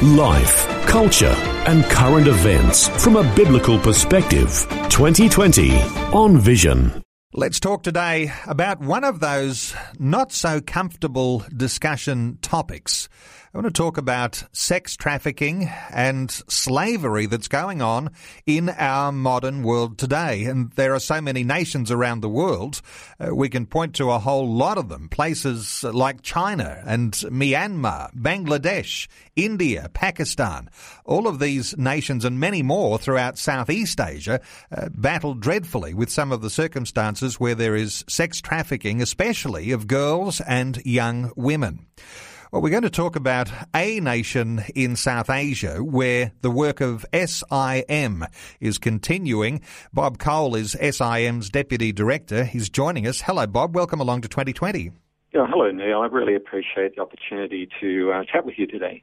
Life, culture, and current events from a biblical perspective. 2020 on Vision. Let's talk today about one of those not so comfortable discussion topics. I want to talk about sex trafficking and slavery that's going on in our modern world today. And there are so many nations around the world. Uh, we can point to a whole lot of them. Places like China and Myanmar, Bangladesh, India, Pakistan. All of these nations and many more throughout Southeast Asia uh, battle dreadfully with some of the circumstances where there is sex trafficking, especially of girls and young women. Well, we're going to talk about a nation in South Asia where the work of SIM is continuing. Bob Cole is SIM's Deputy Director. He's joining us. Hello, Bob. Welcome along to 2020. Yeah, hello, Neil. I really appreciate the opportunity to uh, chat with you today.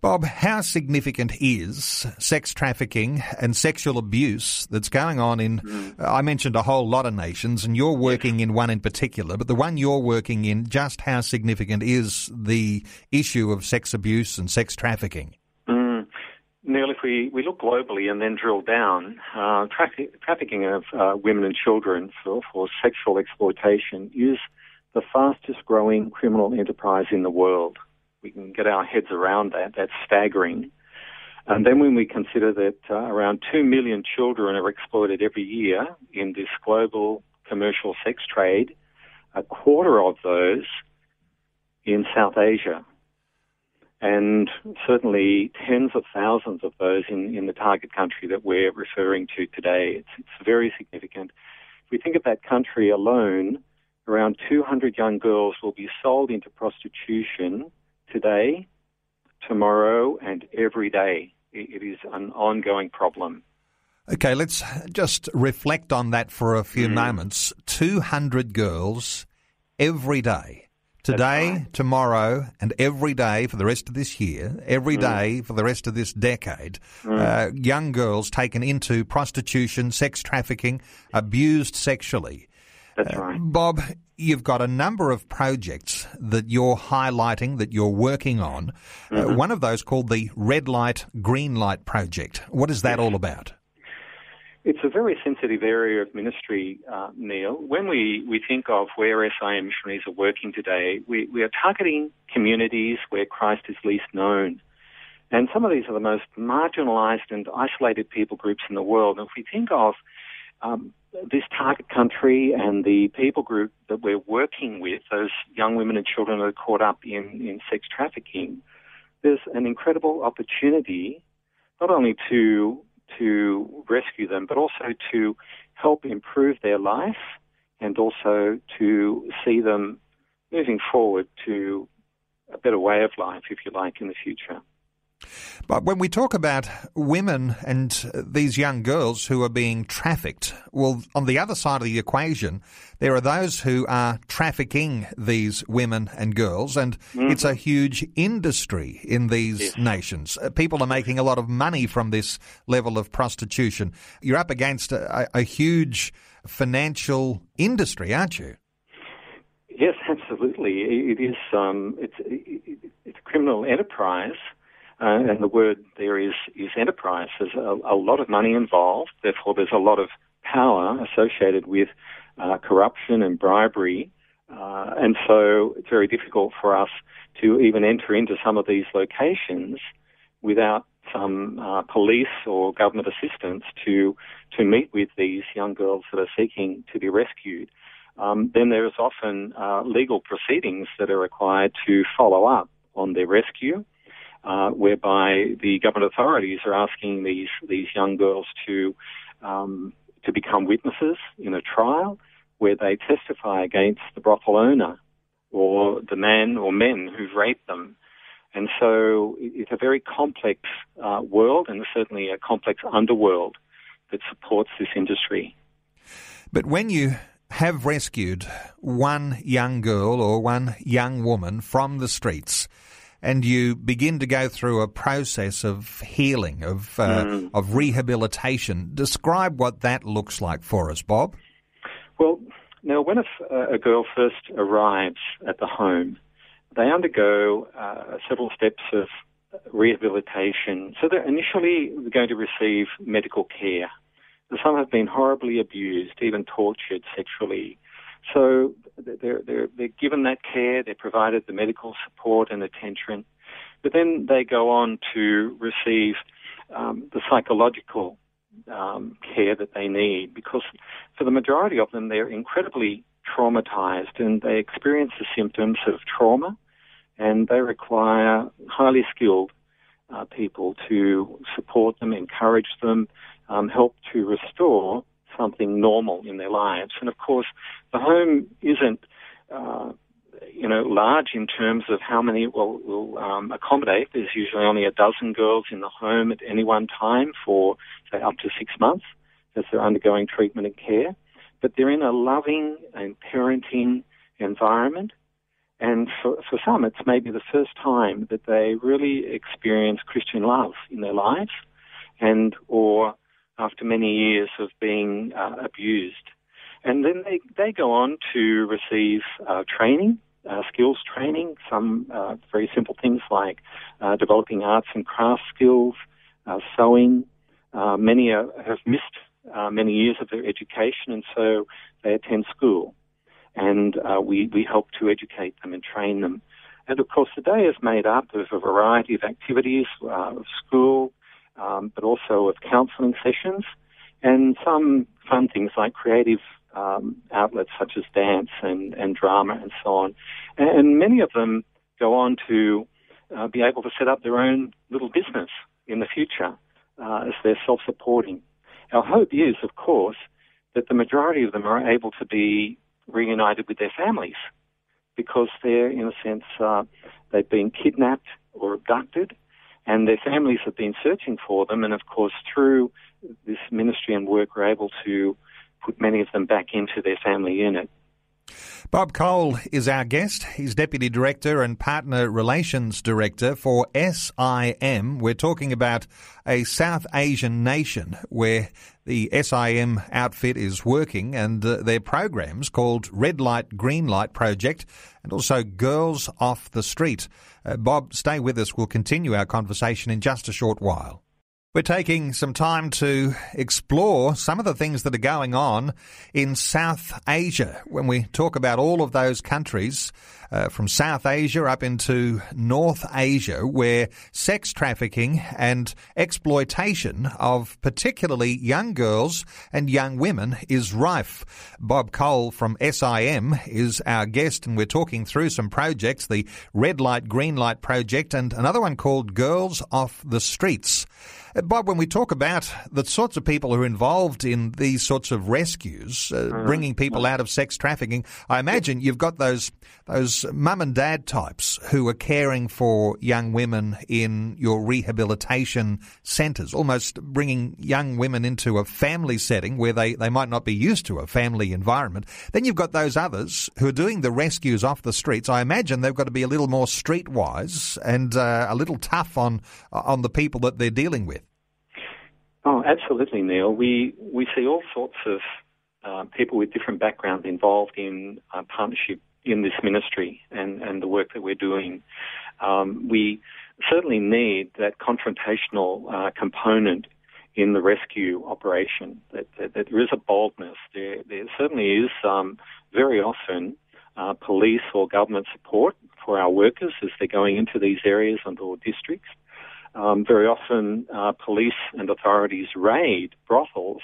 Bob, how significant is sex trafficking and sexual abuse that's going on in, mm. uh, I mentioned a whole lot of nations, and you're working in one in particular, but the one you're working in, just how significant is the issue of sex abuse and sex trafficking? Mm. Neil, if we, we look globally and then drill down, uh, trafficking of uh, women and children for, for sexual exploitation is the fastest growing criminal enterprise in the world. We can get our heads around that. That's staggering. And then when we consider that uh, around 2 million children are exploited every year in this global commercial sex trade, a quarter of those in South Asia. And certainly tens of thousands of those in, in the target country that we're referring to today. It's, it's very significant. If we think of that country alone, around 200 young girls will be sold into prostitution today, tomorrow, and every day. It is an ongoing problem. Okay, let's just reflect on that for a few mm. moments. 200 girls every day. Today, right. tomorrow, and every day for the rest of this year, every mm. day for the rest of this decade, mm. uh, young girls taken into prostitution, sex trafficking, abused sexually. That's uh, right. Bob, you've got a number of projects that you're highlighting, that you're working on. Uh, mm-hmm. Uh, one of those called the Red Light, Green Light Project. What is that all about? It's a very sensitive area of ministry, uh, Neil. When we, we think of where SIM missionaries are working today, we, we are targeting communities where Christ is least known. And some of these are the most marginalized and isolated people groups in the world. And if we think of um, this target country and the people group that we're working with, those young women and children that are caught up in, in sex trafficking, there's an incredible opportunity not only to to rescue them, but also to help improve their life and also to see them moving forward to a better way of life, if you like, in the future. But when we talk about women and these young girls who are being trafficked, well, on the other side of the equation, there are those who are trafficking these women and girls, and mm-hmm. it's a huge industry in these yes. nations. Uh, people are making a lot of money from this level of prostitution. You're up against a, a huge financial industry, aren't you? Yes, absolutely. It is. Um, it's, it's a criminal enterprise uh, and the word there is, is enterprise. There's a, a, lot of money involved, therefore, there's a lot of power associated with uh, corruption and bribery. Uh, and so it's very difficult for us to even enter into some of these locations without some uh, police or government assistance to to meet with these young girls that are seeking to be rescued. Um, then there is often uh, legal proceedings that are required to follow up on their rescue uh, whereby the government authorities are asking these these young girls to um, to become witnesses in a trial where they testify against the brothel owner or the man or men who've raped them. And so it's a very complex uh, world and certainly a complex underworld that supports this industry. But when you have rescued one young girl or one young woman from the streets, and you begin to go through a process of healing, of uh, mm. of rehabilitation. Describe what that looks like for us, Bob. Well, now when a, a girl first arrives at the home, they undergo uh, several steps of rehabilitation. So they're initially going to receive medical care. Some have been horribly abused, even tortured sexually. So they're, they're, they're given that care, they're provided the medical support and attention, but then they go on to receive um, the psychological um, care that they need because for the majority of them, they're incredibly traumatized and they experience the symptoms of trauma and they require highly skilled uh, people to support them, encourage them, um, help to restore something normal in their lives. And of course, the home isn't, uh, you know, large in terms of how many will, will um, accommodate. There's usually only a dozen girls in the home at any one time for, say, up to six months as they're undergoing treatment and care. But they're in a loving and parenting environment. And for, for some, it's maybe the first time that they really experience Christian love in their lives and or after many years of being uh, abused. And then they, they go on to receive uh, training, uh, skills training, some uh, very simple things like uh, developing arts and crafts skills, uh, sewing. many are, have missed many years of their education, and so they attend school. And we, we help to educate them and train them. And of course, the day is made up of a variety of activities, of school, um, but also of counselling sessions and some fun things like creative um, outlets such as dance and, and drama and so on. And, and many of them go on to uh, be able to set up their own little business in the future uh, as they're self-supporting. Our hope is, of course, that the majority of them are able to be reunited with their families because they're, in a sense, uh, they've been kidnapped or abducted and their families have been searching for them. And of course, through this ministry and work, we're able to put many of them back into their family unit. Bob Cole is our guest. He's Deputy Director and Partner Relations Director for SIM. We're talking about a South Asian nation where the SIM outfit is working and uh, their programs called Red Light, Green Light Project and also Girls Off the Street. Uh, Bob, stay with us. We'll continue our conversation in just a short while. We're taking some time to explore some of the things that are going on in South Asia. When we talk about all of those countries, uh, from South Asia up into North Asia, where sex trafficking and exploitation of particularly young girls and young women is rife. Bob Cole from SIM is our guest, and we're talking through some projects the Red Light, Green Light project, and another one called Girls Off the Streets. Bob, when we talk about the sorts of people who are involved in these sorts of rescues, uh, mm-hmm. bringing people out of sex trafficking, I imagine you've got those those mum and dad types who are caring for young women in your rehabilitation centres, almost bringing young women into a family setting where they, they might not be used to a family environment. Then you've got those others who are doing the rescues off the streets. I imagine they've got to be a little more streetwise and uh, a little tough on on the people that they're dealing with. Oh, absolutely, Neil. We we see all sorts of uh, people with different backgrounds involved in uh, partnership in this ministry and, and the work that we're doing. Um, we certainly need that confrontational uh, component in the rescue operation. That, that, that, there is a boldness. There, there certainly is um, very often uh, police or government support for our workers as they're going into these areas and or districts. Um, very often, uh, police and authorities raid brothels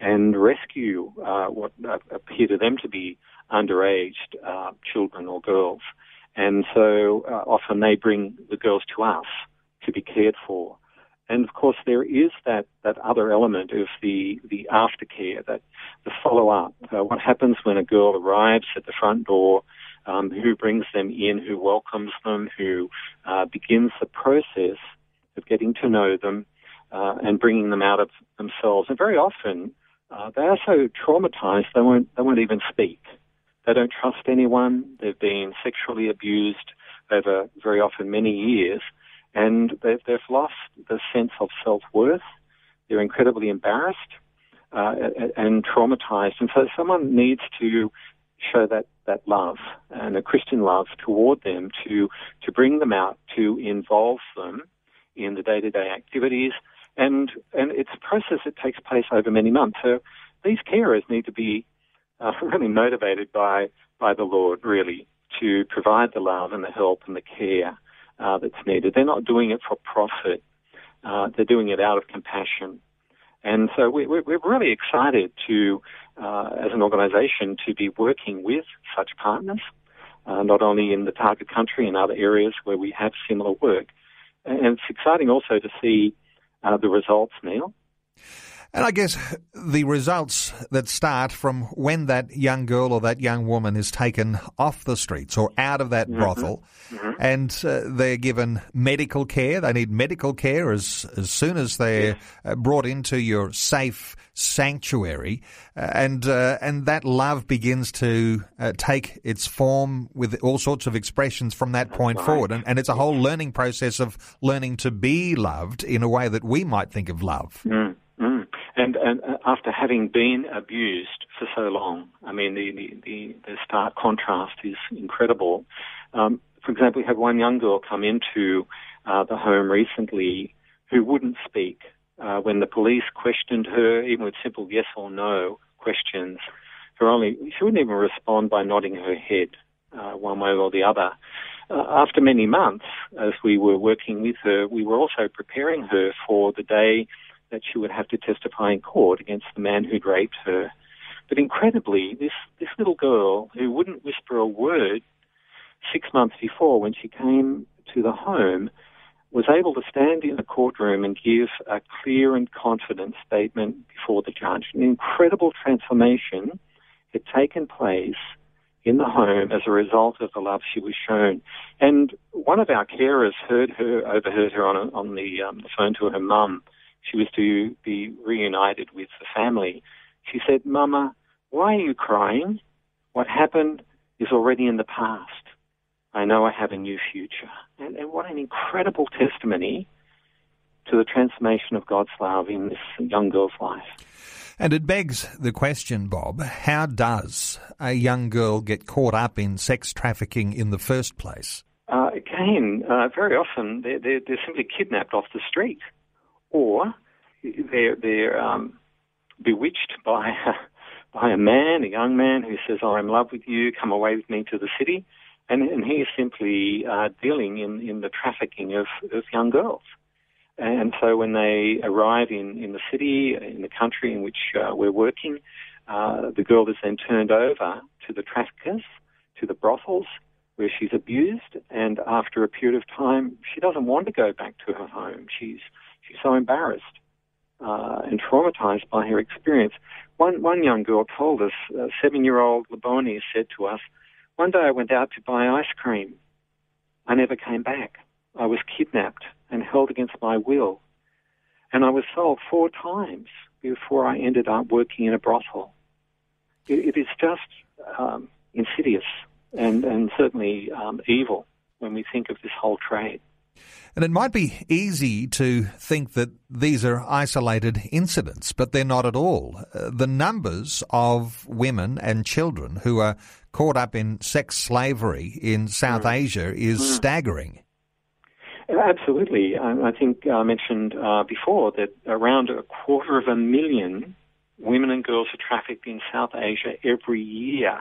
and rescue uh, what appear to them to be underage uh, children or girls. And so uh, often they bring the girls to us to be cared for. And of course, there is that, that other element of the, the aftercare, that the follow up. Uh, what happens when a girl arrives at the front door? Um, who brings them in? Who welcomes them? Who uh, begins the process of getting to know them, uh, and bringing them out of themselves. And very often, uh, they are so traumatized they won't they won't even speak. They don't trust anyone. They've been sexually abused over very often many years, and they've, they've lost the sense of self worth. They're incredibly embarrassed uh, and traumatized, and so someone needs to show that that love and a Christian love toward them to to bring them out, to involve them in the day to day activities, and and it's a process that takes place over many months. So these carers need to be uh, really motivated by by the Lord, really, to provide the love and the help and the care uh, that's needed. They're not doing it for profit. Uh, they're doing it out of compassion. And so we, are really excited to, uh, as an organisation, to be working with such partners, uh, not only in the target country and other areas where we have similar work. And it's exciting also to see uh, the results, Neil. And I guess the results that start from when that young girl or that young woman is taken off the streets or out of that mm-hmm. brothel mm-hmm. and uh, they're given medical care. They need medical care as, as soon as they're uh, brought into your safe sanctuary. Uh, and, uh, and that love begins to uh, take its form with all sorts of expressions from that point right. forward. And, and, it's a whole learning process of learning to be loved in a way that we might think of love. Mm. And, and uh, after having been abused for so long, I mean, the, the, the, stark contrast is incredible. Um, for example, we had one young girl come into uh, the home recently who wouldn't speak. Uh, when the police questioned her, even with simple yes or no questions, her only she wouldn't even respond by nodding her head uh, one way or the other. Uh, after many months, as we were working with her, we were also preparing her for the day that she would have to testify in court against the man who'd raped her. But incredibly, this, this little girl who wouldn't whisper a word six months before when she came to the home was able to stand in the courtroom and give a clear and confident statement before the judge. An incredible transformation had taken place in the home as a result of the love she was shown. And one of our carers heard her, overheard her on, on the, um, the phone to her mum she was to be reunited with the family. She said, Mama, why are you crying? What happened is already in the past. I know I have a new future. And, and what an incredible testimony to the transformation of God's love in this young girl's life. And it begs the question, Bob, how does a young girl get caught up in sex trafficking in the first place? Uh, again, uh, very often they're, they're, they're, simply kidnapped off the street or they're they're um, bewitched by a, by a man, a young man who says, oh, "I'm in love with you. Come away with me to the city," and and he is simply uh, dealing in in the trafficking of of young girls. And so when they arrive in in the city, in the country in which uh, we're working, uh, the girl is then turned over to the traffickers, to the brothels, where she's abused, and after a period of time, she doesn't want to go back to her home. She's she's so embarrassed uh, and traumatized by her experience. One, one young girl told us, a seven year old Lebanese said to us, One day I went out to buy ice cream. I never came back. I was kidnapped and held against my will. And I was sold four times before I ended up working in a brothel. it, it is just um, insidious and, and certainly um, evil when we think of this whole trade. And it might be easy to think that these are isolated incidents, but they're not at all. Uh, the numbers of women and children who are caught up in sex slavery in South mm. Asia is mm. staggering. Absolutely. I, think I mentioned uh, before that around a quarter of a million women and girls are trafficked in South Asia every year.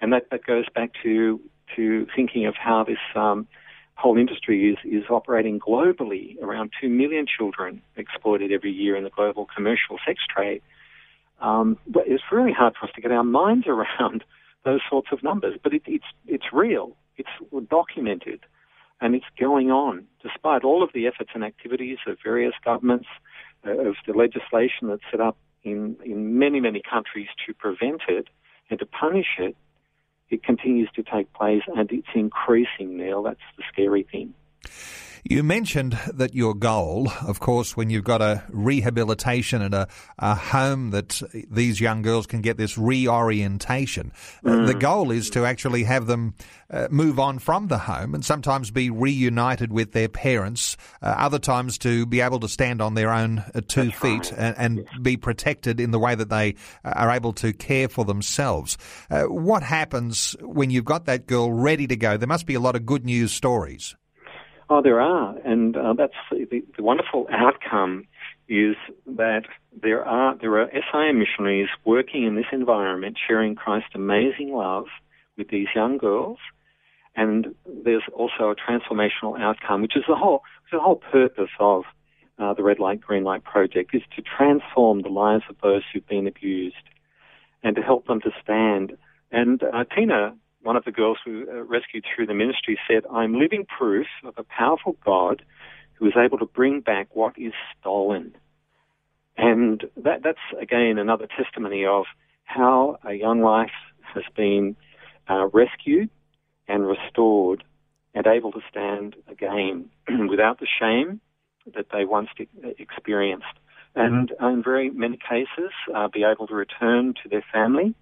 And that, that goes back to, to thinking of how this um, whole industry is, is operating globally. Around 2 million children exploited every year in the global commercial sex trade. Um, but it's really hard for us to get our minds around those sorts of numbers. But it, it's, it's real, it's documented, and it's going on despite all of the efforts and activities of various governments, uh, of the legislation that's set up in, in many, many countries to prevent it and to punish it it continues to take place and it's increasing, now. That's the scary thing. You mentioned that your goal, of course, when you've got a rehabilitation and a, a home that these young girls can get this reorientation, mm. the goal is to actually have them uh, move on from the home and sometimes be reunited with their parents, uh, other times to be able to stand on their own uh, two That's feet right. and, and yes. be protected in the way that they uh, are able to care for themselves. Uh, what happens when you've got that girl ready to go? There must be a lot of good news stories. Oh, there are, and uh, that's the, the, wonderful outcome is that there are there are SIM missionaries working in this environment, sharing Christ's amazing love with these young girls, and there's also a transformational outcome, which is the whole the whole purpose of uh, the Red Light Green Light project is to transform the lives of those who've been abused, and to help them to stand. And uh, Tina one of the girls who uh, rescued through the ministry said, I'm living proof of a powerful God who is able to bring back what is stolen. And that, that's again another testimony of how a young life has been uh, rescued and restored and able to stand again without the shame that they once experienced. And in very many cases, uh, be able to return to their family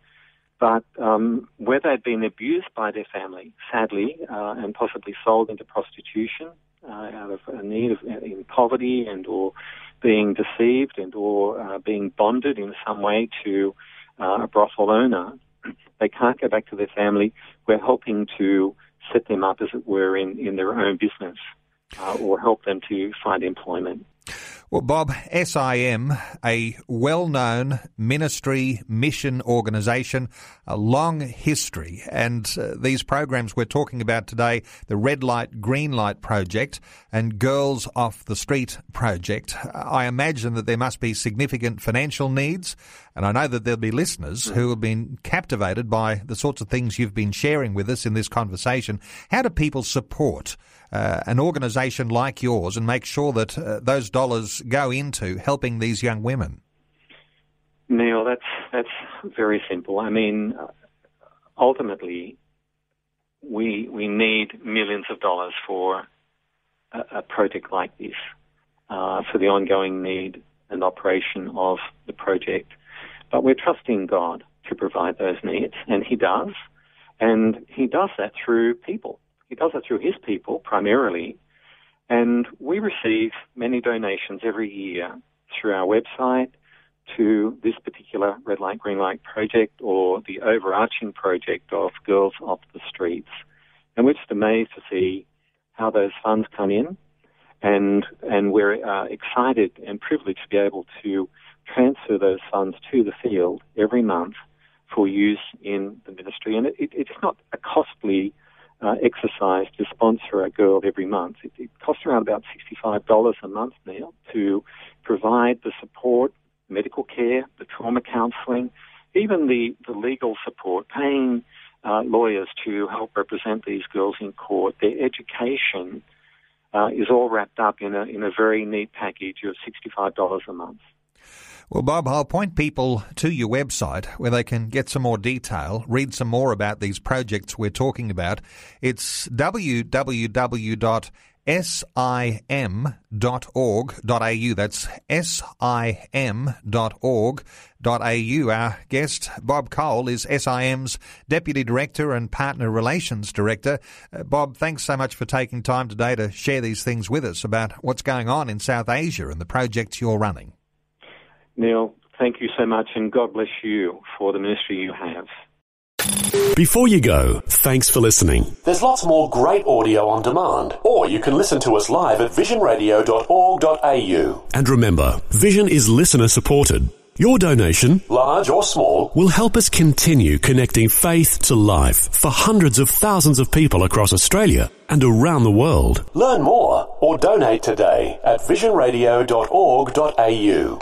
but um, where they'd been abused by their family, sadly, uh, and possibly sold into prostitution uh, out of a need of in poverty and or being deceived and or uh, being bonded in some way to uh, a brothel owner, they can't go back to their family. We're helping to set them up, as it were, in, in their own business uh, or help them to find employment. Well, Bob, SIM, a well known ministry mission organisation, a long history, and uh, these programs we're talking about today the Red Light, Green Light project and Girls Off the Street project. I imagine that there must be significant financial needs, and I know that there'll be listeners who have been captivated by the sorts of things you've been sharing with us in this conversation. How do people support? uh, an organisation like yours and make sure that uh, those dollars go into helping these young women? Neil, that's that's very simple. I mean, ultimately, we we need millions of dollars for a, a project like this, uh, for the ongoing need and operation of the project. But we're trusting God to provide those needs, and He does, and He does that through people. He does it through his people primarily. And we receive many donations every year through our website to this particular red light, green light project or the overarching project of Girls Off the Streets. And we're just amazed to see how those funds come in. And, and we're uh, excited and privileged to be able to transfer those funds to the field every month for use in the ministry. And it, it, it's not a costly uh, exercise to sponsor a girl every month. It, it costs around about $65 a month now to provide the support, medical care, the trauma counselling, even the, the legal support, paying uh, lawyers to help represent these girls in court, their education uh, is all wrapped up in a, in a very neat package of $65 a month. Well, Bob, I'll point people to your website where they can get some more detail, read some more about these projects we're talking about. It's www.sim.org.au. That's sim.org.au. Our guest, Bob Cole, is SIM's Deputy Director and Partner Relations Director. Uh, Bob, thanks so much for taking time today to share these things with us about what's going on in South Asia and the projects you're running. Neil, thank you so much, and God bless you for the ministry you have. Before you go, thanks for listening. There's lots more great audio on demand, or you can listen to us live at visionradio.org.au. And remember, Vision is listener supported. Your donation, large or small, will help us continue connecting faith to life for hundreds of thousands of people across Australia and around the world. Learn more or donate today at visionradio.org.au.